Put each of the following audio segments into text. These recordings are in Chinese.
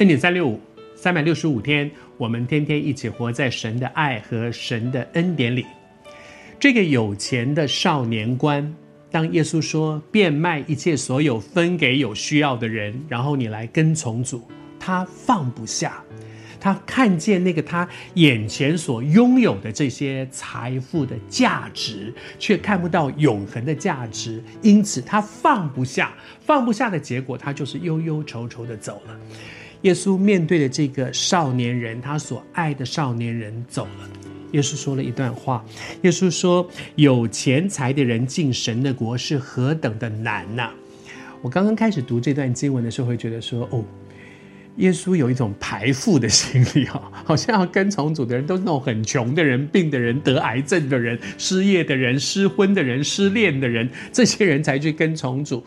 恩典三六五，三百六十五天，我们天天一起活在神的爱和神的恩典里。这个有钱的少年官，当耶稣说变卖一切所有，分给有需要的人，然后你来跟从主，他放不下。他看见那个他眼前所拥有的这些财富的价值，却看不到永恒的价值，因此他放不下。放不下的结果，他就是忧忧愁愁的走了。耶稣面对的这个少年人，他所爱的少年人走了。耶稣说了一段话，耶稣说：“有钱财的人进神的国是何等的难呐！”我刚刚开始读这段经文的时候，会觉得说：“哦。”耶稣有一种排富的心理哈，好像要跟从主的人都是那种很穷的人、病的人、得癌症的人、失业的人、失婚的人、失恋的人，这些人才去跟从主，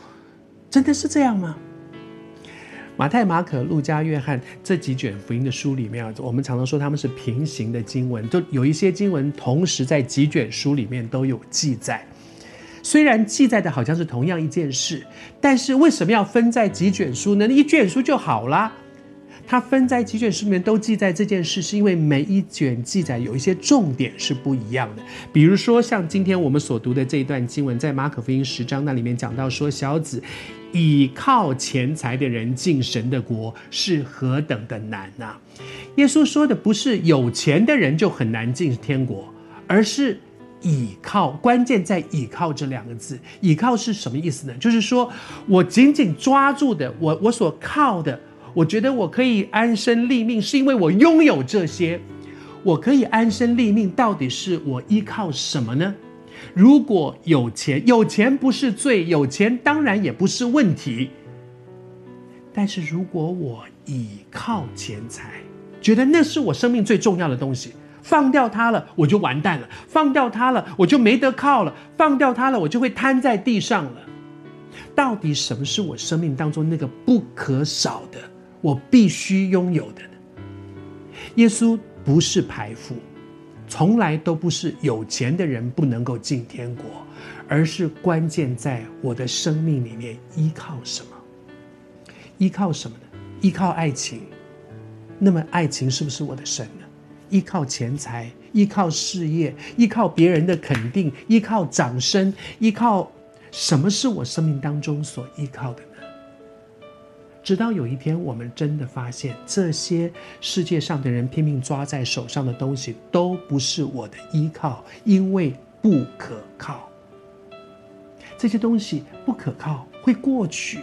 真的是这样吗？马太、马可、路加、约翰这几卷福音的书里面，我们常常说他们是平行的经文，都有一些经文同时在几卷书里面都有记载。虽然记载的好像是同样一件事，但是为什么要分在几卷书呢？一卷书就好啦。它分在几卷书里面都记载这件事，是因为每一卷记载有一些重点是不一样的。比如说，像今天我们所读的这一段经文，在马可福音十章那里面讲到说，小子，倚靠钱财的人进神的国是何等的难呐、耶稣说的不是有钱的人就很难进天国，而是倚靠，关键在倚靠这两个字。倚靠是什么意思呢？就是说我紧紧抓住的，我我所靠的。我觉得我可以安身立命，是因为我拥有这些。我可以安身立命，到底是我依靠什么呢？如果有钱，有钱不是罪，有钱当然也不是问题。但是如果我倚靠钱财，觉得那是我生命最重要的东西，放掉它了，我就完蛋了；放掉它了，我就没得靠了；放掉它了，我就会瘫在地上了。到底什么是我生命当中那个不可少的？我必须拥有的。耶稣不是排富，从来都不是有钱的人不能够进天国，而是关键在我的生命里面依靠什么？依靠什么呢？依靠爱情。那么爱情是不是我的神呢？依靠钱财，依靠事业，依靠别人的肯定，依靠掌声，依靠什么是我生命当中所依靠的呢？直到有一天，我们真的发现，这些世界上的人拼命抓在手上的东西，都不是我的依靠，因为不可靠。这些东西不可靠，会过去。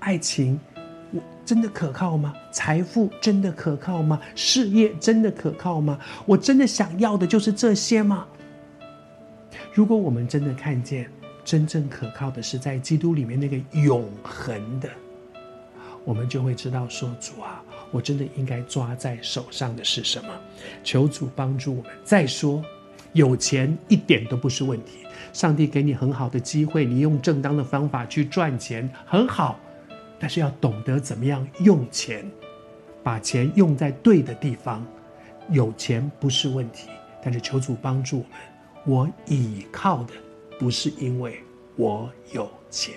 爱情，我真的可靠吗？财富真的可靠吗？事业真的可靠吗？我真的想要的就是这些吗？如果我们真的看见，真正可靠的是在基督里面那个永恒的。我们就会知道说，主啊，我真的应该抓在手上的是什么？求主帮助我们。再说，有钱一点都不是问题。上帝给你很好的机会，你用正当的方法去赚钱，很好。但是要懂得怎么样用钱，把钱用在对的地方。有钱不是问题，但是求主帮助我们。我倚靠的不是因为我有钱。